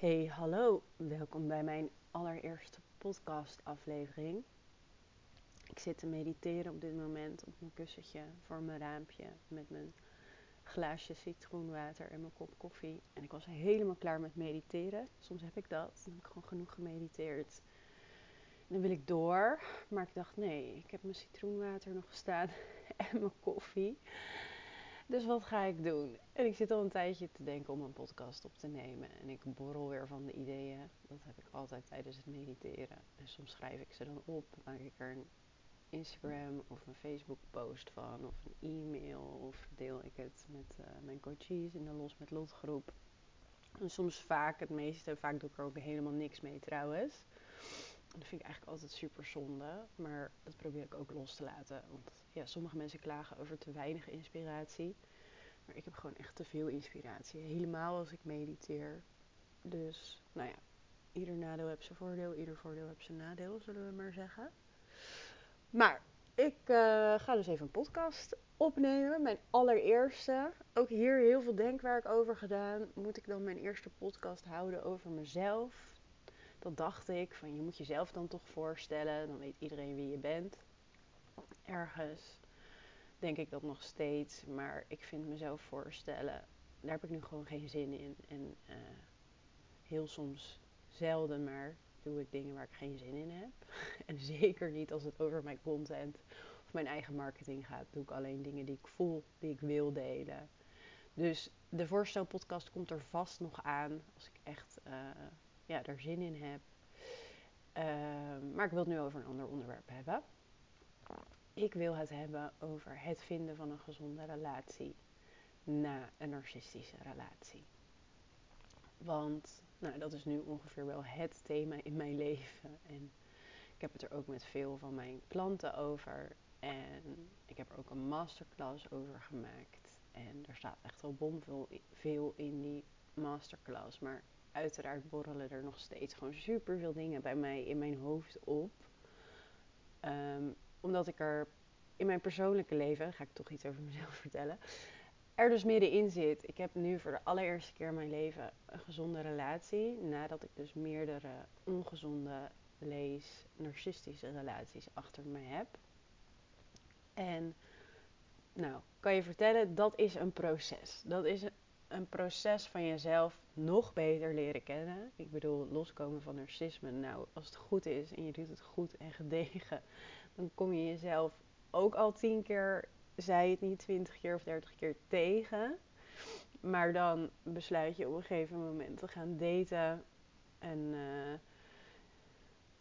Hey, hallo. Welkom bij mijn allereerste podcast-aflevering. Ik zit te mediteren op dit moment op mijn kussentje voor mijn raampje met mijn glaasje citroenwater en mijn kop koffie. En ik was helemaal klaar met mediteren. Soms heb ik dat. Dan heb ik gewoon genoeg gemediteerd. En dan wil ik door. Maar ik dacht, nee, ik heb mijn citroenwater nog staan en mijn koffie. Dus wat ga ik doen? En ik zit al een tijdje te denken om een podcast op te nemen. En ik borrel weer van de ideeën. Dat heb ik altijd tijdens het mediteren. En soms schrijf ik ze dan op. Maak ik er een Instagram of een Facebook post van. Of een e-mail. Of deel ik het met uh, mijn coaches in de Los met Lot groep. En soms vaak, het meeste, vaak doe ik er ook helemaal niks mee trouwens. Dat vind ik eigenlijk altijd super zonde. Maar dat probeer ik ook los te laten. Want ja, sommige mensen klagen over te weinig inspiratie. Maar ik heb gewoon echt te veel inspiratie. Helemaal als ik mediteer. Dus, nou ja, ieder nadeel heeft zijn voordeel. Ieder voordeel heeft zijn nadeel, zullen we maar zeggen. Maar ik uh, ga dus even een podcast opnemen. Mijn allereerste. Ook hier heel veel denkwerk over gedaan. Moet ik dan mijn eerste podcast houden over mezelf? Dat dacht ik. Van je moet jezelf dan toch voorstellen. Dan weet iedereen wie je bent. Ergens denk ik dat nog steeds. Maar ik vind mezelf voorstellen, daar heb ik nu gewoon geen zin in. En uh, heel soms, zelden maar, doe ik dingen waar ik geen zin in heb. en zeker niet als het over mijn content of mijn eigen marketing gaat. Doe ik alleen dingen die ik voel, die ik wil delen. Dus de voorstelpodcast komt er vast nog aan als ik echt uh, ja, er zin in heb. Uh, maar ik wil het nu over een ander onderwerp hebben. Ik wil het hebben over het vinden van een gezonde relatie na een narcistische relatie. Want nou, dat is nu ongeveer wel het thema in mijn leven. En ik heb het er ook met veel van mijn klanten over. En ik heb er ook een masterclass over gemaakt. En er staat echt wel bomvol veel in die masterclass. Maar uiteraard borrelen er nog steeds gewoon super veel dingen bij mij in mijn hoofd op. Um, omdat ik er in mijn persoonlijke leven, ga ik toch iets over mezelf vertellen, er dus middenin zit. Ik heb nu voor de allereerste keer in mijn leven een gezonde relatie. Nadat ik dus meerdere ongezonde, lees, narcistische relaties achter me heb. En nou, kan je vertellen, dat is een proces. Dat is een proces van jezelf nog beter leren kennen. Ik bedoel, loskomen van narcisme. Nou, als het goed is en je doet het goed en gedegen, dan kom je jezelf ook al tien keer, zei het niet, twintig keer of dertig keer tegen. Maar dan besluit je op een gegeven moment te gaan daten. En uh,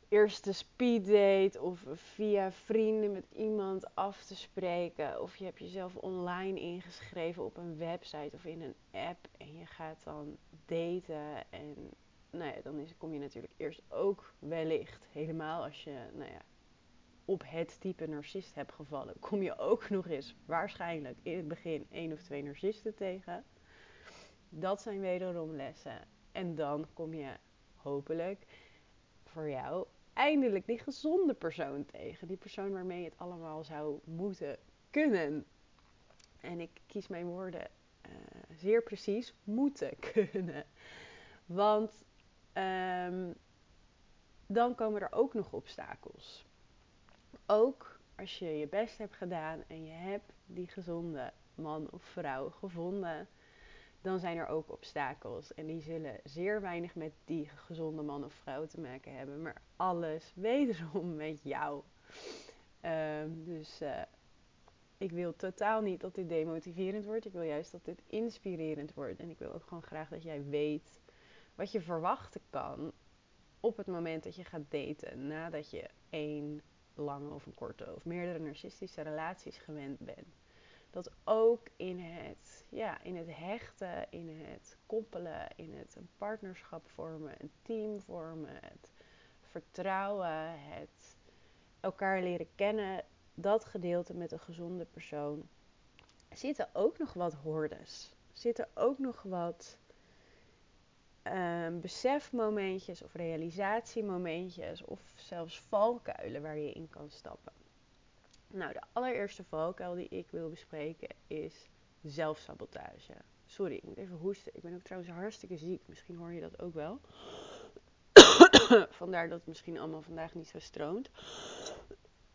eerst de speeddate of via vrienden met iemand af te spreken. Of je hebt jezelf online ingeschreven op een website of in een app. En je gaat dan daten. En nou ja, dan kom je natuurlijk eerst ook wellicht, helemaal als je nou ja, op het type narcist hebt gevallen, kom je ook nog eens waarschijnlijk in het begin één of twee narcisten tegen. Dat zijn wederom lessen. En dan kom je hopelijk voor jou eindelijk die gezonde persoon tegen. Die persoon waarmee het allemaal zou moeten kunnen. En ik kies mijn woorden uh, zeer precies moeten kunnen. Want um, dan komen er ook nog obstakels ook als je je best hebt gedaan en je hebt die gezonde man of vrouw gevonden, dan zijn er ook obstakels. En die zullen zeer weinig met die gezonde man of vrouw te maken hebben, maar alles wederom met jou. Um, dus uh, ik wil totaal niet dat dit demotiverend wordt. Ik wil juist dat dit inspirerend wordt. En ik wil ook gewoon graag dat jij weet wat je verwachten kan op het moment dat je gaat daten. Nadat je één lange of een korte of meerdere narcistische relaties gewend bent. Dat ook in het, ja, in het hechten, in het koppelen, in het partnerschap vormen, een team vormen, het vertrouwen, het elkaar leren kennen, dat gedeelte met een gezonde persoon, zitten ook nog wat hordes. Zitten ook nog wat um, besefmomentjes of realisatiemomentjes of zelfs valkuilen waar je in kan stappen. Nou, de allereerste valkuil die ik wil bespreken is zelfsabotage. Sorry, ik moet even hoesten. Ik ben ook trouwens hartstikke ziek. Misschien hoor je dat ook wel. Vandaar dat het misschien allemaal vandaag niet zo stroomt.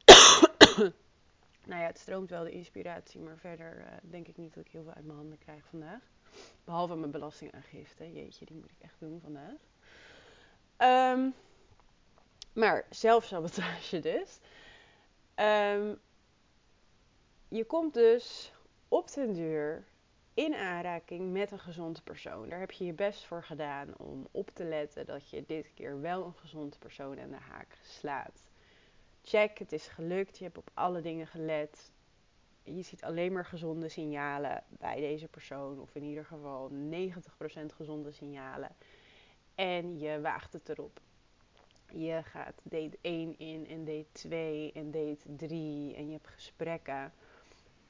nou ja, het stroomt wel de inspiratie, maar verder uh, denk ik niet dat ik heel veel uit mijn handen krijg vandaag. Behalve mijn belastingaangifte. Jeetje, die moet ik echt doen vandaag. Um, maar zelfsabotage dus. Um, je komt dus op den duur in aanraking met een gezonde persoon. Daar heb je je best voor gedaan om op te letten dat je dit keer wel een gezonde persoon aan de haak slaat. Check, het is gelukt. Je hebt op alle dingen gelet. Je ziet alleen maar gezonde signalen bij deze persoon, of in ieder geval 90% gezonde signalen. En je waagt het erop. Je gaat date 1 in en date 2 en date 3 en je hebt gesprekken.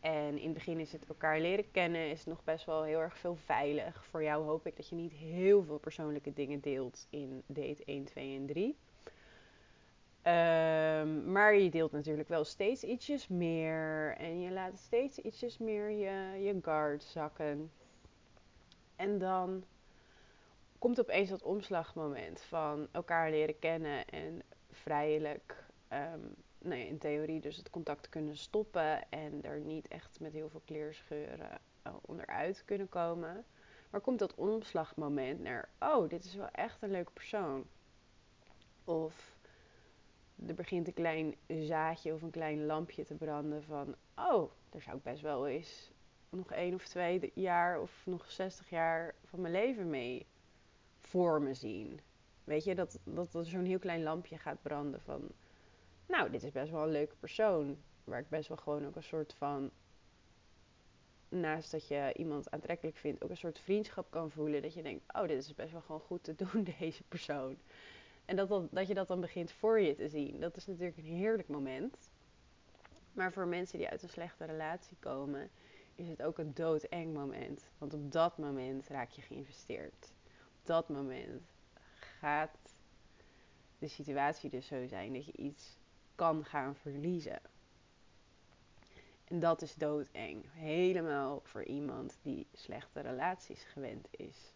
En in het begin is het elkaar leren kennen, is nog best wel heel erg veel veilig. Voor jou hoop ik dat je niet heel veel persoonlijke dingen deelt in date 1, 2 en 3. Um, maar je deelt natuurlijk wel steeds ietsjes meer. En je laat steeds ietsjes meer je, je guard zakken. En dan komt opeens dat omslagmoment van elkaar leren kennen en vrijelijk um, nou in theorie dus het contact kunnen stoppen en er niet echt met heel veel kleerscheuren uh, onderuit kunnen komen. Maar komt dat omslagmoment naar, oh, dit is wel echt een leuke persoon. Of er begint een klein zaadje of een klein lampje te branden van, oh, daar zou ik best wel eens nog één of twee jaar of nog 60 jaar van mijn leven mee voor me zien. Weet je, dat, dat er zo'n heel klein lampje gaat branden van, nou, dit is best wel een leuke persoon. Waar ik best wel gewoon ook een soort van, naast dat je iemand aantrekkelijk vindt, ook een soort vriendschap kan voelen. Dat je denkt, oh, dit is best wel gewoon goed te doen, deze persoon. En dat, dat, dat je dat dan begint voor je te zien. Dat is natuurlijk een heerlijk moment. Maar voor mensen die uit een slechte relatie komen, is het ook een doodeng moment. Want op dat moment raak je geïnvesteerd. Dat moment gaat de situatie dus zo zijn dat je iets kan gaan verliezen. En dat is doodeng. Helemaal voor iemand die slechte relaties gewend is.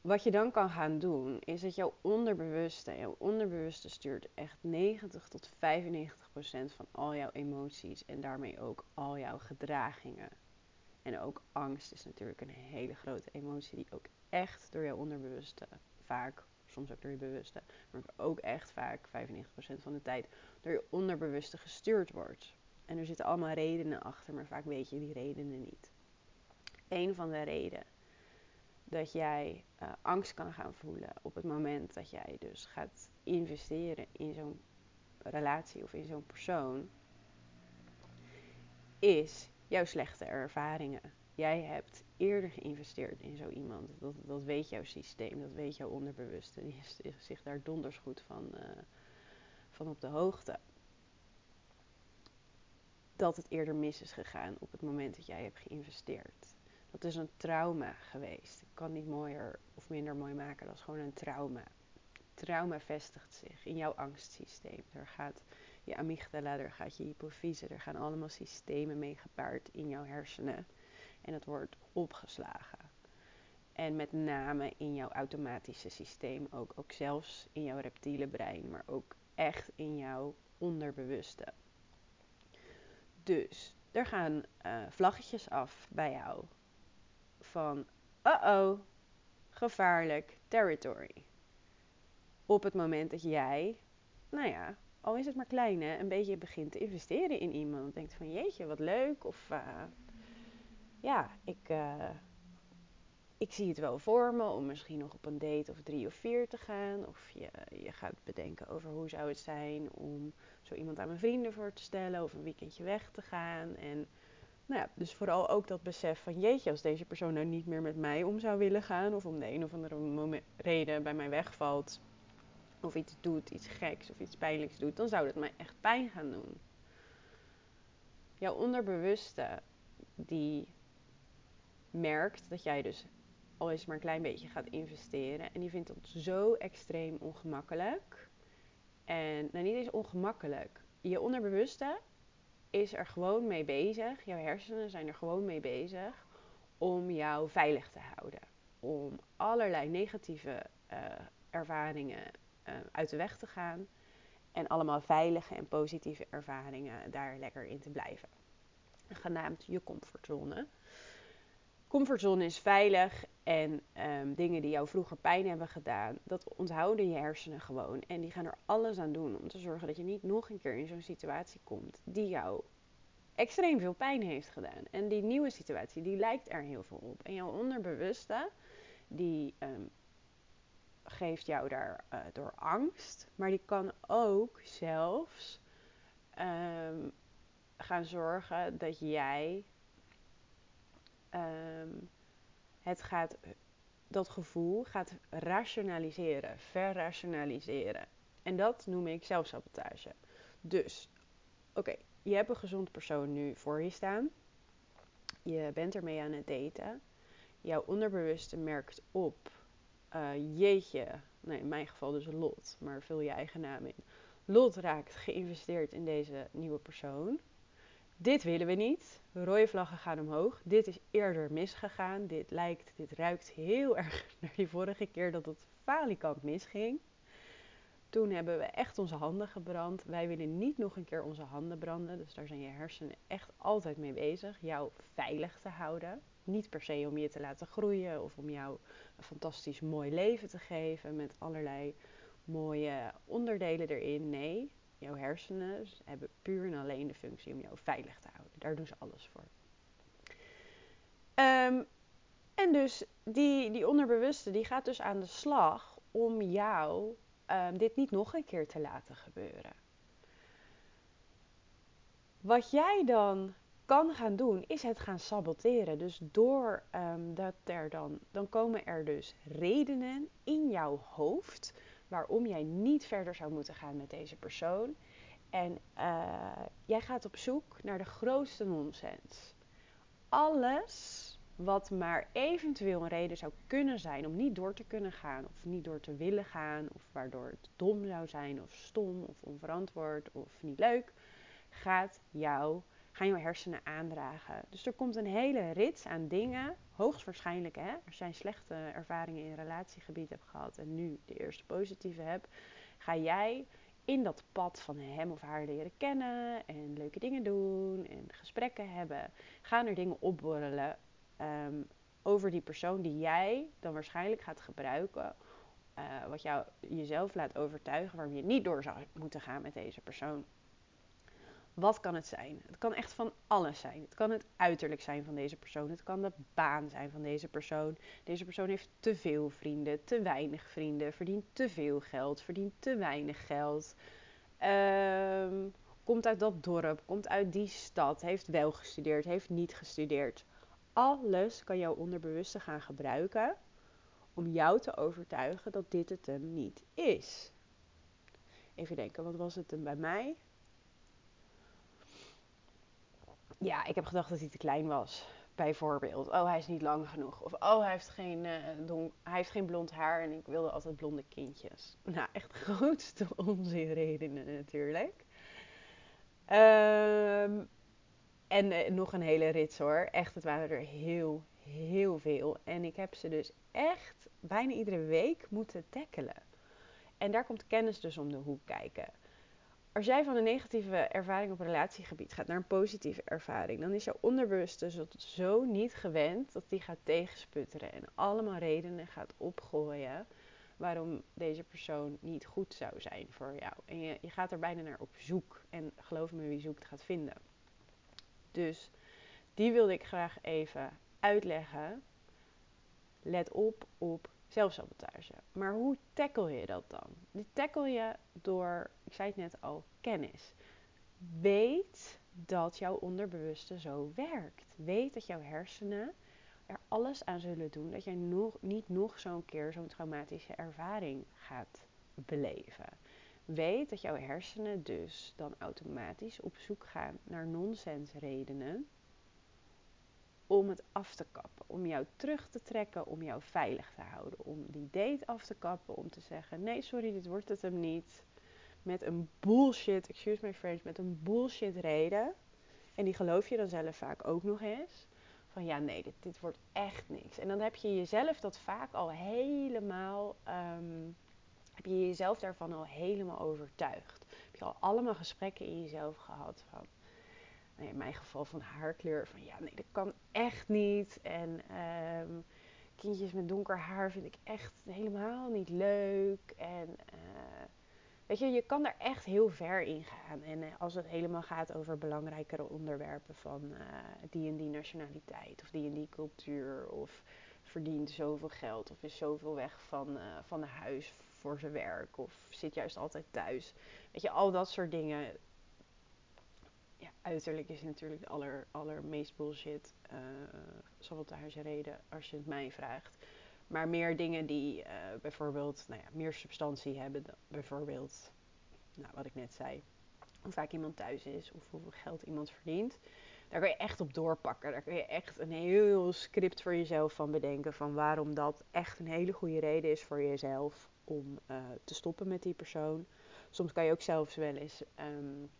Wat je dan kan gaan doen, is dat jouw onderbewuste, jouw onderbewuste stuurt echt 90 tot 95 procent van al jouw emoties en daarmee ook al jouw gedragingen. En ook angst is natuurlijk een hele grote emotie die ook echt door jouw onderbewuste vaak soms ook door je bewuste, maar ook echt vaak 95% van de tijd door je onderbewuste gestuurd wordt. En er zitten allemaal redenen achter, maar vaak weet je die redenen niet. Een van de redenen dat jij uh, angst kan gaan voelen op het moment dat jij dus gaat investeren in zo'n relatie of in zo'n persoon, is jouw slechte ervaringen. Jij hebt eerder geïnvesteerd in zo iemand. Dat, dat weet jouw systeem, dat weet jouw onderbewuste. Die is zich daar donders goed van, uh, van op de hoogte. Dat het eerder mis is gegaan op het moment dat jij hebt geïnvesteerd. Dat is een trauma geweest. Ik kan niet mooier of minder mooi maken. Dat is gewoon een trauma. Trauma vestigt zich in jouw angstsysteem. Er gaat je amygdala, er gaat je hypofyse, er gaan allemaal systemen mee gepaard in jouw hersenen en het wordt opgeslagen. En met name in jouw automatische systeem, ook, ook zelfs in jouw reptiele brein, maar ook echt in jouw onderbewuste. Dus er gaan uh, vlaggetjes af bij jou van uh-oh, gevaarlijk territory. Op het moment dat jij, nou ja, al is het maar klein, hè, een beetje begint te investeren in iemand. Denkt van jeetje, wat leuk. Of uh, ja, ik, uh, ik zie het wel voor me om misschien nog op een date of drie of vier te gaan. Of je, je gaat bedenken over hoe zou het zijn om zo iemand aan mijn vrienden voor te stellen. Of een weekendje weg te gaan. En nou ja, dus vooral ook dat besef van jeetje, als deze persoon nou niet meer met mij om zou willen gaan. Of om de een of andere reden bij mij wegvalt. Of iets doet, iets geks of iets pijnlijks doet. Dan zou dat mij echt pijn gaan doen. Jouw onderbewuste die merkt dat jij dus al eens maar een klein beetje gaat investeren. En die vindt het zo extreem ongemakkelijk. En nou, niet eens ongemakkelijk. Je onderbewuste is er gewoon mee bezig, jouw hersenen zijn er gewoon mee bezig om jou veilig te houden. Om allerlei negatieve uh, ervaringen uh, uit de weg te gaan en allemaal veilige en positieve ervaringen daar lekker in te blijven. Genaamd je comfortzone. Comfortzone is veilig en um, dingen die jou vroeger pijn hebben gedaan, dat onthouden je hersenen gewoon. En die gaan er alles aan doen om te zorgen dat je niet nog een keer in zo'n situatie komt die jou extreem veel pijn heeft gedaan. En die nieuwe situatie, die lijkt er heel veel op. En jouw onderbewuste, die um, geeft jou daar uh, door angst, maar die kan ook zelfs um, gaan zorgen dat jij um, het gaat, dat gevoel gaat rationaliseren, verrationaliseren. En dat noem ik zelfsabotage. Dus, oké, je hebt een gezond persoon nu voor je staan. Je bent ermee aan het daten. Jouw onderbewuste merkt op uh, jeetje, nee, in mijn geval dus Lot, maar vul je eigen naam in. Lot raakt geïnvesteerd in deze nieuwe persoon. Dit willen we niet. Rode vlaggen gaan omhoog. Dit is eerder misgegaan. Dit lijkt, dit ruikt heel erg naar die vorige keer dat het falikant misging. Toen hebben we echt onze handen gebrand. Wij willen niet nog een keer onze handen branden. Dus daar zijn je hersenen echt altijd mee bezig. Jou veilig te houden. Niet per se om je te laten groeien of om jou een fantastisch mooi leven te geven met allerlei mooie onderdelen erin. Nee, jouw hersenen hebben puur en alleen de functie om jou veilig te houden. Daar doen ze alles voor. Um, en dus die, die onderbewuste die gaat dus aan de slag om jou um, dit niet nog een keer te laten gebeuren. Wat jij dan kan gaan doen, is het gaan saboteren. Dus door um, dat er dan, dan komen er dus redenen in jouw hoofd waarom jij niet verder zou moeten gaan met deze persoon. En uh, jij gaat op zoek naar de grootste nonsens. Alles wat maar eventueel een reden zou kunnen zijn om niet door te kunnen gaan, of niet door te willen gaan, of waardoor het dom zou zijn, of stom, of onverantwoord, of niet leuk, gaat jou gaan jouw hersenen aandragen. Dus er komt een hele rits aan dingen, hoogstwaarschijnlijk hè, als jij slechte ervaringen in relatiegebied hebt gehad en nu de eerste positieve hebt, ga jij in dat pad van hem of haar leren kennen en leuke dingen doen en gesprekken hebben, gaan er dingen opborrelen um, over die persoon die jij dan waarschijnlijk gaat gebruiken. Uh, wat jou jezelf laat overtuigen waarom je niet door zou moeten gaan met deze persoon. Wat kan het zijn? Het kan echt van alles zijn. Het kan het uiterlijk zijn van deze persoon. Het kan de baan zijn van deze persoon. Deze persoon heeft te veel vrienden, te weinig vrienden, verdient te veel geld, verdient te weinig geld. Um, komt uit dat dorp, komt uit die stad, heeft wel gestudeerd, heeft niet gestudeerd. Alles kan jouw onderbewuste gaan gebruiken om jou te overtuigen dat dit het hem niet is. Even denken, wat was het hem bij mij? Ja, ik heb gedacht dat hij te klein was. Bijvoorbeeld, oh hij is niet lang genoeg. Of oh hij heeft geen, uh, don hij heeft geen blond haar en ik wilde altijd blonde kindjes. Nou, echt grootste onzinredenen natuurlijk. Um, en uh, nog een hele rits hoor. Echt, het waren er heel, heel veel. En ik heb ze dus echt bijna iedere week moeten tackelen. En daar komt kennis dus om de hoek kijken. Als jij van een negatieve ervaring op relatiegebied gaat naar een positieve ervaring, dan is jouw onderbewust zo niet gewend dat die gaat tegensputteren en allemaal redenen gaat opgooien waarom deze persoon niet goed zou zijn voor jou. En je, je gaat er bijna naar op zoek. En geloof me, wie zoekt gaat vinden. Dus die wilde ik graag even uitleggen. Let op op zelfsabotage. Maar hoe tackle je dat dan? Die tackle je door, ik zei het net al, kennis. Weet dat jouw onderbewuste zo werkt. Weet dat jouw hersenen er alles aan zullen doen dat jij nog, niet nog zo'n keer zo'n traumatische ervaring gaat beleven. Weet dat jouw hersenen dus dan automatisch op zoek gaan naar nonsensredenen om het af te kappen, om jou terug te trekken, om jou veilig te houden, om die date af te kappen, om te zeggen: nee, sorry, dit wordt het hem niet. Met een bullshit, excuse my French, met een bullshit reden. En die geloof je dan zelf vaak ook nog eens. Van ja, nee, dit, dit wordt echt niks. En dan heb je jezelf dat vaak al helemaal. ehm, heb je jezelf daarvan al helemaal overtuigd. Heb je al allemaal gesprekken in jezelf gehad van. In mijn geval van haarkleur. Van ja, nee, dat kan echt niet. En ehm, kindjes met donker haar vind ik echt helemaal niet leuk. En eh, weet je, je kan daar echt heel ver in gaan. En eh, als het helemaal gaat over belangrijkere onderwerpen van eh, die en die nationaliteit of die en die cultuur of verdient zoveel geld of is zoveel weg van, van huis voor zijn werk of zit juist altijd thuis. Weet je, al dat soort dingen. Ja, uiterlijk is natuurlijk de aller, allermeest bullshit uh, sabotage reden als je het mij vraagt. Maar meer dingen die uh, bijvoorbeeld nou ja, meer substantie hebben. Bijvoorbeeld, nou, wat ik net zei, hoe vaak iemand thuis is of hoeveel geld iemand verdient. Daar kan je echt op doorpakken. Daar kun je echt een heel script voor jezelf van bedenken. Van waarom dat echt een hele goede reden is voor jezelf om uh, te stoppen met die persoon. Soms kan je ook zelfs wel eens um,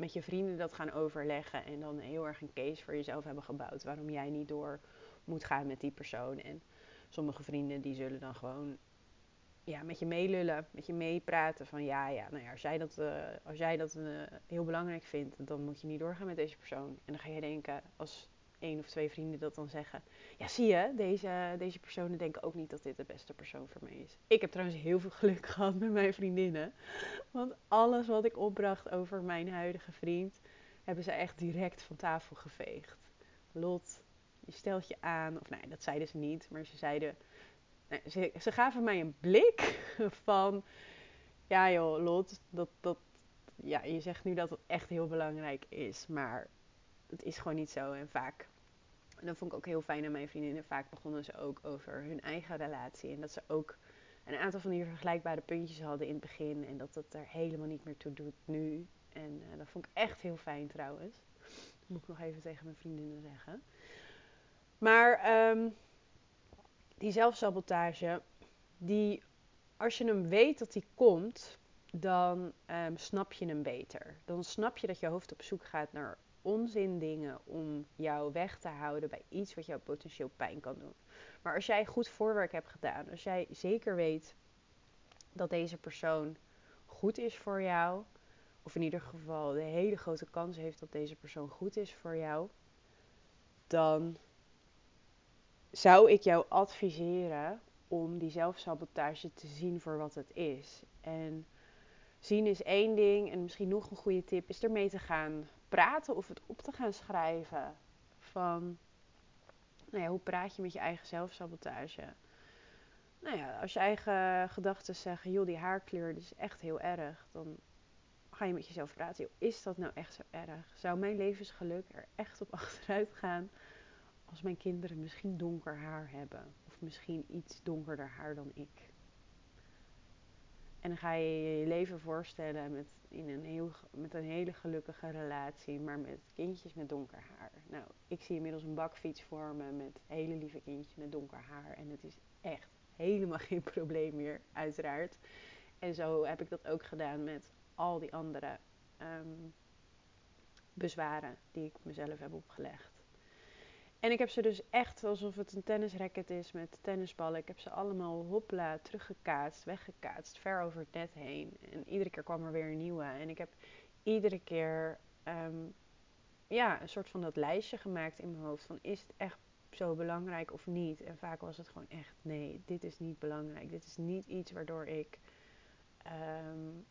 met je vrienden dat gaan overleggen. En dan heel erg een case voor jezelf hebben gebouwd. Waarom jij niet door moet gaan met die persoon. En sommige vrienden die zullen dan gewoon ja, met je meelullen, met je meepraten. Van ja, ja, nou ja, als jij dat, uh, als jij dat uh, heel belangrijk vindt, dan moet je niet doorgaan met deze persoon. En dan ga je denken, als één of twee vrienden dat dan zeggen. Ja, zie je, deze, deze personen denken ook niet dat dit de beste persoon voor mij is. Ik heb trouwens heel veel geluk gehad met mijn vriendinnen. Want alles wat ik opbracht over mijn huidige vriend, hebben ze echt direct van tafel geveegd. Lot, je stelt je aan. Of nee, dat zeiden ze niet, maar ze zeiden ze, ze, gaven mij een blik van, ja joh, Lot, dat, dat, ja, je zegt nu dat het echt heel belangrijk is, maar het is gewoon niet zo. En vaak, en dat vond ik ook heel fijn aan mijn vriendinnen, vaak begonnen ze ook over hun eigen relatie. En dat ze ook een aantal van die vergelijkbare puntjes hadden in het begin en dat het er helemaal niet meer toe doet nu. En uh, dat vond ik echt heel fijn trouwens. Dat moet ik nog even tegen mijn vriendinnen zeggen. Maar um, die zelfsabotage, die, als je hem weet dat die komt, dan um, snap je hem beter. Dan snap je dat je hoofd op zoek gaat naar onzin dingen om jou weg te houden bij iets wat jou potentieel pijn kan doen. Maar als jij goed voorwerk hebt gedaan, als jij zeker weet dat deze persoon goed is voor jou, of in ieder geval de hele grote kans heeft dat deze persoon goed is voor jou, dan zou ik jou adviseren om die zelfsabotage te zien voor wat het is. En zien is één ding en misschien nog een goede tip is ermee te gaan praten of het op te gaan schrijven. Van, nou ja, hoe praat je met je eigen zelfsabotage? Nou ja, als je eigen gedachten zeggen, joh, die haarkleur is echt heel erg, dan ga je met jezelf praten. Is dat nou echt zo erg? Zou mijn levensgeluk er echt op achteruit gaan als mijn kinderen misschien donker haar hebben. Of misschien iets donkerder haar dan ik. En dan ga je je leven voorstellen met, in een heel, met een hele gelukkige relatie, maar met kindjes met donker haar. Nou, ik zie inmiddels een bakfiets vormen met hele lieve kindjes met donker haar. En het is echt helemaal geen probleem meer, uiteraard. En zo heb ik dat ook gedaan met al die andere um, bezwaren die ik mezelf heb opgelegd. En ik heb ze dus echt alsof het een tennisracket is met tennisballen. Ik heb ze allemaal hopla teruggekaatst, weggekaatst, ver over het net heen. En iedere keer kwam er weer een nieuwe. En ik heb iedere keer um, ja, een soort van dat lijstje gemaakt in mijn hoofd van is het echt zo belangrijk of niet? En vaak was het gewoon echt nee, dit is niet belangrijk. Dit is niet iets waardoor ik um,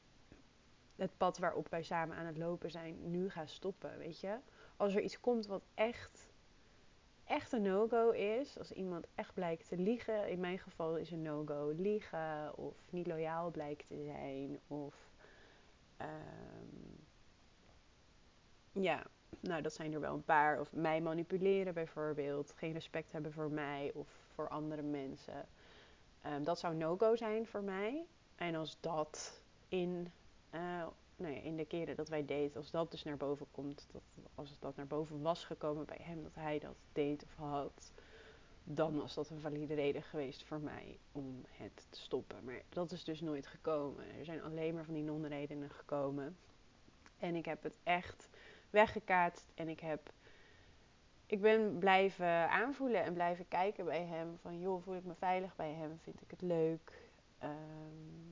het pad waarop wij samen aan het lopen zijn nu ga stoppen, weet je? Als er iets komt wat echt echt een no-go is, als iemand echt blijkt te liegen, in mijn geval is een no-go liegen of niet loyaal blijkt te zijn of um, ja, nou dat zijn er wel een paar. Of mij manipuleren bijvoorbeeld, geen respect hebben voor mij of voor andere mensen. Um, dat zou no-go zijn voor mij. En als dat in uh, nou ja, in keren dat wij daten, als dat dus naar boven komt, dat, als dat naar boven was gekomen bij hem, dat hij dat deed of had, dan was dat een valide reden geweest voor mij om het te stoppen. Maar dat is dus nooit gekomen. Er zijn alleen maar van die non-redenen gekomen. En ik heb het echt weggekaatst en ik heb ik ben blijven aanvoelen en blijven kijken bij hem. Van joh, voel ik me veilig bij hem? Vind ik het leuk? Um,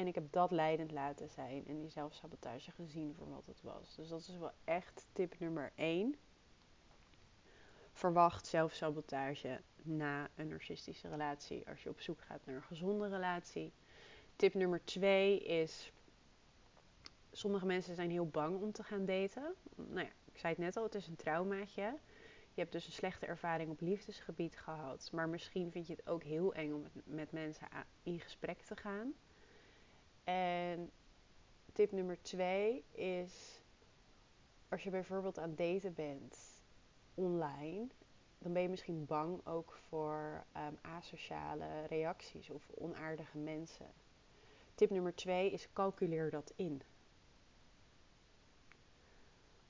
en ik heb dat leidend laten zijn en die zelfsabotage gezien voor wat het was. Dus dat is wel echt tip nummer 1. Verwacht zelfsabotage na een narcistische relatie als je op zoek gaat naar een gezonde relatie. Tip nummer 2 is: sommige mensen zijn heel bang om te gaan daten. Nou ja, ik zei het net al, het is een traumaatje. Je hebt dus een slechte ervaring op liefdesgebied gehad. Maar misschien vind je het ook heel eng om met mensen in gesprek te gaan. En tip nummer twee is: als je bijvoorbeeld aan daten bent online, dan ben je misschien bang ook voor um, asociale reacties of onaardige mensen. Tip nummer twee is: calculeer dat in.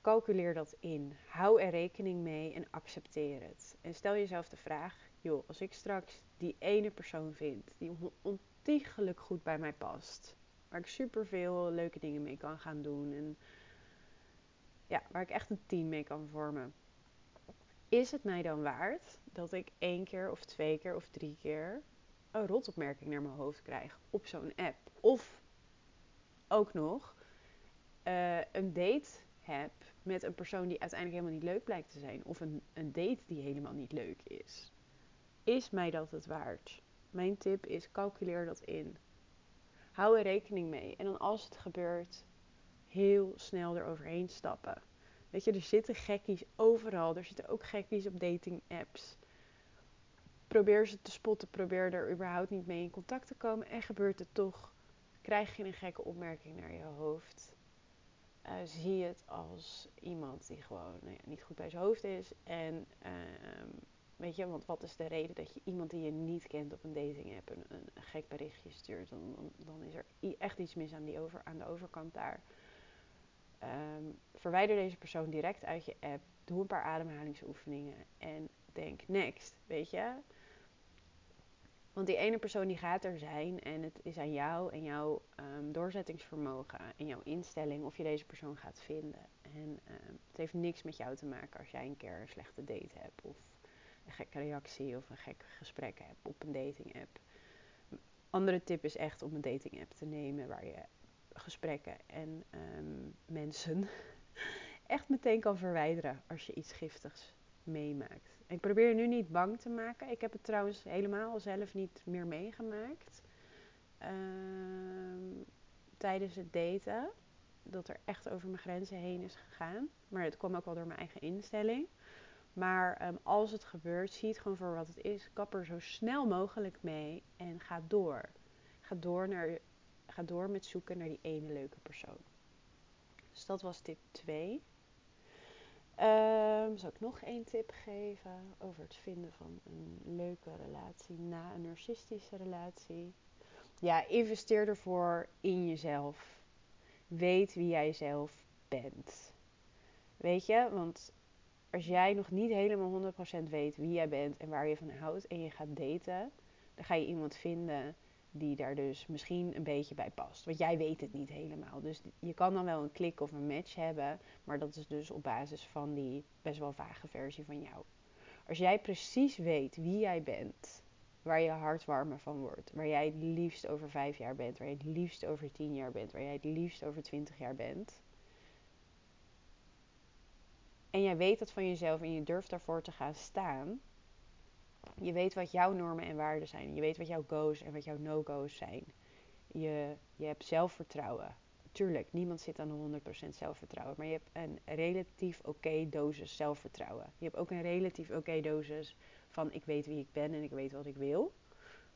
Calculeer dat in. Hou er rekening mee en accepteer het. En stel jezelf de vraag: joh, als ik straks die ene persoon vind die ontiegelijk goed bij mij past, waar ik super veel leuke dingen mee kan gaan doen en ja, waar ik echt een team mee kan vormen. Is het mij dan waard dat ik één keer of twee keer of drie keer een rotopmerking naar mijn hoofd krijg op zo'n app? Of ook nog uh, een date heb met een persoon die uiteindelijk helemaal niet leuk blijkt te zijn. Of een, een date die helemaal niet leuk is. Is mij dat het waard? Mijn tip is calculeer dat in. Hou er rekening mee. En dan als het gebeurt, heel snel eroverheen stappen. Weet je, er zitten gekkies overal. Er zitten ook gekkies op dating apps. Probeer ze te spotten. Probeer er überhaupt niet mee in contact te komen. En gebeurt het toch, krijg je een gekke opmerking naar je hoofd. Uh, zie het als iemand die gewoon nou ja, niet goed bij zijn hoofd is. En uh, Weet je, want wat is de reden dat je iemand die je niet kent op een dating app een, gek berichtje stuurt? Dan, dan, is er echt iets mis aan, die over, aan de overkant daar. Um, verwijder deze persoon direct uit je app. Doe een paar ademhalingsoefeningen en denk next. Weet je? Want die ene persoon die gaat er zijn en het is aan jou en jouw um, doorzettingsvermogen en jouw instelling of je deze persoon gaat vinden. En um, het heeft niks met jou te maken als jij een keer een slechte date hebt of een gekke reactie of een gek gesprek hebt op een dating app. Andere tip is echt om een dating app te nemen waar je gesprekken en um, mensen echt meteen kan verwijderen als je iets giftigs meemaakt. Ik probeer nu niet bang te maken. Ik heb het trouwens helemaal zelf niet meer meegemaakt. Um, tijdens het daten. Dat er echt over mijn grenzen heen is gegaan. Maar het kwam ook wel door mijn eigen instelling. Maar um, als het gebeurt, zie het gewoon voor wat het is. Kap er zo snel mogelijk mee en ga door. Ga door, naar, ga door met zoeken naar die ene leuke persoon. Dus dat was tip 2. Um, ehm, zal ik nog één tip geven over het vinden van een leuke relatie na een narcistische relatie? Ja, investeer ervoor in jezelf. Weet wie jij zelf bent. Weet je, want als jij nog niet helemaal 100% weet wie jij bent en waar je van houdt en je gaat daten, dan ga je iemand vinden die daar dus misschien een beetje bij past. Want jij weet het niet helemaal. Dus je kan dan wel een klik of een match hebben, maar dat is dus op basis van die best wel vage versie van jou. Als jij precies weet wie jij bent, waar je hart warmer van wordt, waar jij het liefst over vijf jaar bent, waar je het liefst over tien jaar bent, waar jij het liefst over twintig jaar bent, en jij weet dat van jezelf en je durft daarvoor te gaan staan. Je weet wat jouw normen en waarden zijn. Je weet wat jouw go's en wat jouw no-go's zijn. Je, je hebt zelfvertrouwen. Tuurlijk, niemand zit aan 100% zelfvertrouwen. Maar je hebt een relatief oké dosis zelfvertrouwen. Je hebt ook een relatief oké dosis van ik weet wie ik ben en ik weet wat ik wil.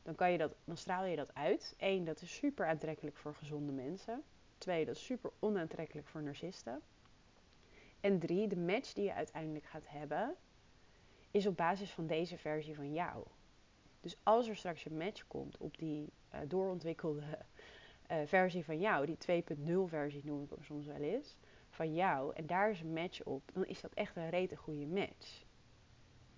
Dan, kan je dat, dan straal je dat uit. Eén, dat is super aantrekkelijk voor gezonde mensen. Twee, dat is super onaantrekkelijk voor narcisten. En drie, de match die je uiteindelijk gaat hebben, is op basis van deze versie van jou. Dus als er straks een match komt op die uh, doorontwikkelde uh, versie van jou, die 2.0 versie noem ik hem soms wel eens, van jou, en daar is een match op, dan is dat echt een rete goede match.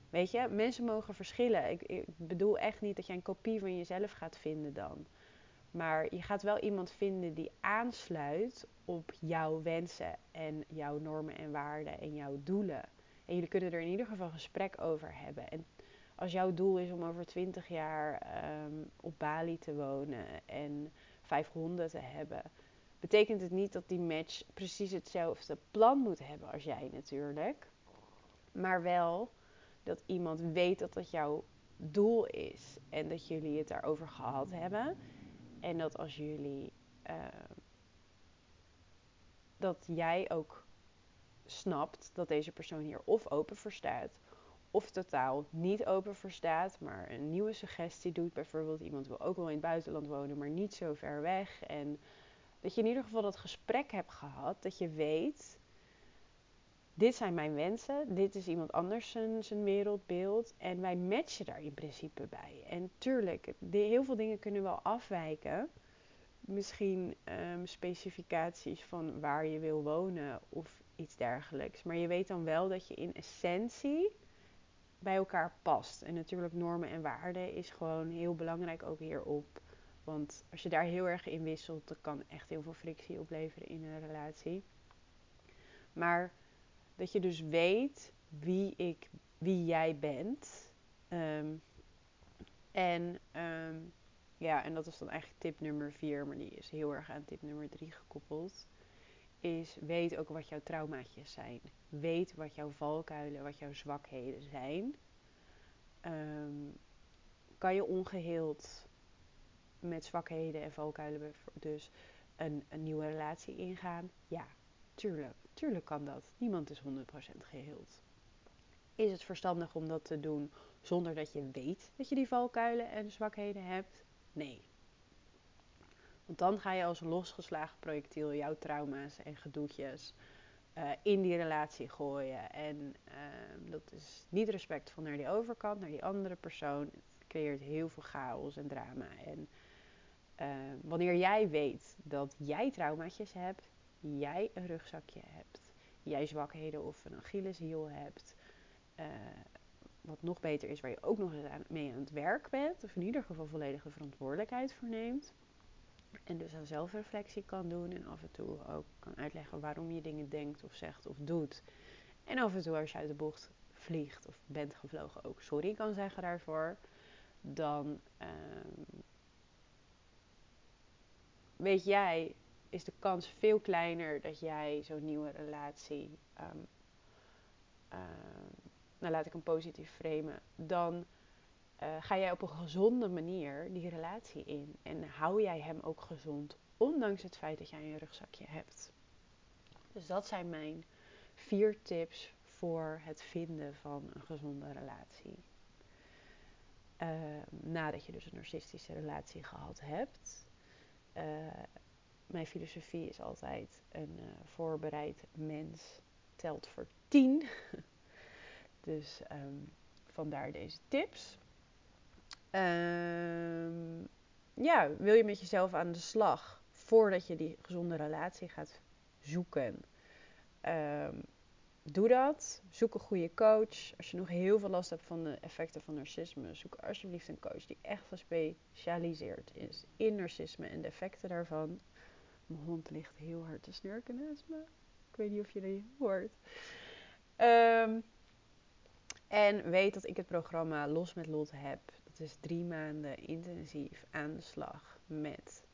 Weet je, mensen mogen verschillen. Ik, ik bedoel echt niet dat jij een kopie van jezelf gaat vinden dan. Maar je gaat wel iemand vinden die aansluit op jouw wensen en jouw normen en waarden en jouw doelen. En jullie kunnen er in ieder geval gesprek over hebben. En als jouw doel is om over 20 jaar ehm, op Bali te wonen en vijf honden te hebben, betekent het niet dat die match precies hetzelfde plan moet hebben als jij natuurlijk. Maar wel dat iemand weet dat dat jouw doel is en dat jullie het daarover gehad hebben. En dat als jullie. Ehm, dat jij ook snapt dat deze persoon hier of open voor staat, of totaal niet open voor staat, maar een nieuwe suggestie doet. Bijvoorbeeld, iemand wil ook wel in het buitenland wonen, maar niet zo ver weg. En dat je in ieder geval dat gesprek hebt gehad, dat je weet, dit zijn mijn wensen, dit is iemand anders zijn, wereldbeeld en wij matchen daar in principe bij. En tuurlijk, heel veel dingen kunnen wel afwijken. Misschien um, specificaties van waar je wil wonen of iets dergelijks. Maar je weet dan wel dat je in essentie bij elkaar past. En natuurlijk normen en waarden is gewoon heel belangrijk ook hierop. Want als je daar heel erg in wisselt, dan kan echt heel veel frictie opleveren in een relatie. Maar dat je dus weet wie, ik, wie jij bent. Ehm, en ehm, ja, en dat is dan eigenlijk tip nummer vier, maar die is heel erg aan tip nummer drie gekoppeld. Is weet ook wat jouw traumaatjes zijn. Weet wat jouw valkuilen, wat jouw zwakheden zijn. Ehm, kan je ongeheeld met zwakheden en valkuilen dus een, een nieuwe relatie ingaan? Ja, tuurlijk. Tuurlijk kan dat. Niemand is 100% geheeld. Is het verstandig om dat te doen zonder dat je weet dat je die valkuilen en zwakheden hebt? Nee. Want dan ga je als losgeslagen projectiel jouw trauma's en gedoetjes uh, in die relatie gooien. En uh, dat is niet respectvol naar die overkant, naar die andere persoon. Het creëert heel veel chaos en drama. En uh, wanneer jij weet dat jij traumaatjes hebt, jij een rugzakje hebt, jij zwakheden of een Achilleshiel hebt, uh, wat nog beter is, waar je ook nog eens mee aan het werk bent, of in ieder geval volledige verantwoordelijkheid voor neemt. En dus aan zelfreflectie kan doen en af en toe ook kan uitleggen waarom je dingen denkt of zegt of doet. En af en toe als je uit de bocht vliegt of bent gevlogen ook sorry kan zeggen daarvoor. Dan um, weet jij, is de kans veel kleiner dat jij zo'n nieuwe relatie um, nou laat ik hem positief framen, dan uh, ga jij op een gezonde manier die relatie in. En hou jij hem ook gezond, ondanks het feit dat jij een rugzakje hebt. Dus dat zijn mijn vier tips voor het vinden van een gezonde relatie. Uh, nadat je dus een narcistische relatie gehad hebt. Uh, mijn filosofie is altijd een voorbereid mens telt voor tien. Dus um, vandaar deze tips. Um, ja, wil je met jezelf aan de slag voordat je die gezonde relatie gaat zoeken? Um, doe dat. Zoek een goede coach. Als je nog heel veel last hebt van de effecten van narcisme, zoek alsjeblieft een coach die echt gespecialiseerd is in narcisme en de effecten daarvan. Mijn hond ligt heel hard te snurken naast me. Ik weet niet of je die hoort. Um, en weet dat ik het programma Los met Lot heb. Dat is drie maanden intensief aan de slag met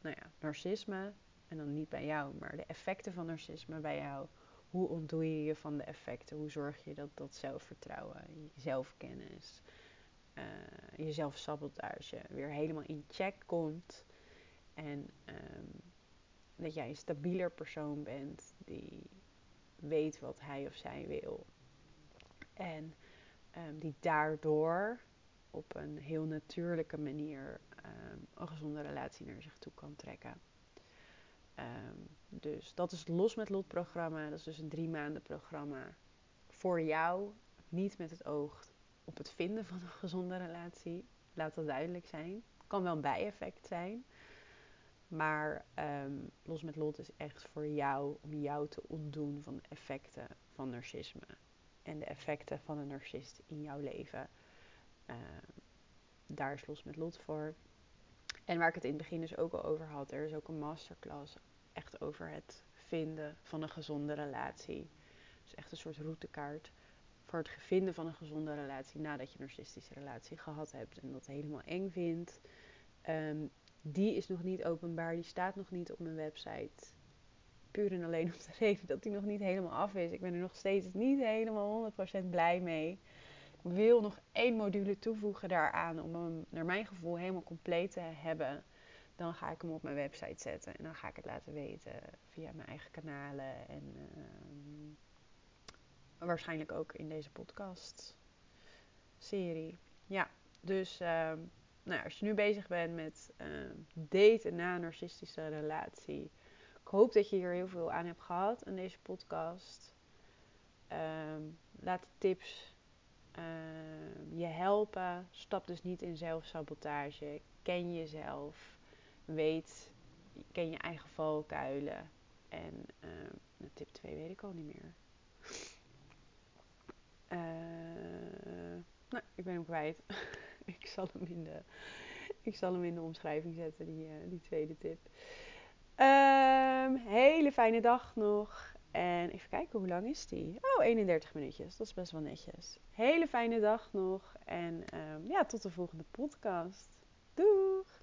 nou ja, narcisme. En dan niet bij jou, maar de effecten van narcisme bij jou. Hoe ontdoe je je van de effecten? Hoe zorg je dat dat zelfvertrouwen, zelfkennis, uh, je zelfsabotage weer helemaal in check komt? En um, dat jij een stabieler persoon bent die weet wat hij of zij wil en um, die daardoor op een heel natuurlijke manier um, een gezonde relatie naar zich toe kan trekken. Um, dus dat is het Los met Lot programma. Dat is dus een drie maanden programma voor jou. Niet met het oog op het vinden van een gezonde relatie. Laat dat duidelijk zijn. Kan wel een bijeffect zijn. Maar um, Los met Lot is echt voor jou om jou te ontdoen van de effecten van narcisme en de effecten van een narcist in jouw leven. Uh, daar is los met lot voor. En waar ik het in het begin dus ook al over had, er is ook een masterclass echt over het vinden van een gezonde relatie. Dus echt een soort routekaart voor het vinden van een gezonde relatie nadat je een narcistische relatie gehad hebt en dat helemaal eng vindt. Ehm, die is nog niet openbaar, die staat nog niet op mijn website. Puur en alleen om de reden dat die nog niet helemaal af is. Ik ben er nog steeds niet helemaal 100% blij mee. Ik wil nog één module toevoegen daaraan om hem naar mijn gevoel helemaal compleet te hebben. Dan ga ik hem op mijn website zetten en dan ga ik het laten weten via mijn eigen kanalen en ehm, waarschijnlijk ook in deze podcast serie. Ja, dus ehm, nou, als je nu bezig bent met uh, daten na een narcistische relatie. Ik hoop dat je hier heel veel aan hebt gehad in deze podcast. Ehm, laat de tips je helpen. Stap dus niet in zelfsabotage. Ken jezelf. Weet, ken je eigen valkuilen. En tip 2 weet ik al niet meer. Uh, nou, ik ben hem kwijt. ik, zal hem in de, ik zal hem in de omschrijving zetten, die, uh, die tweede tip. Um, hele fijne dag nog. En even kijken, hoe lang is die? Oh, 31 minuutjes. Dat is best wel netjes. Hele fijne dag nog. En um, ja, tot de volgende podcast. Doeg!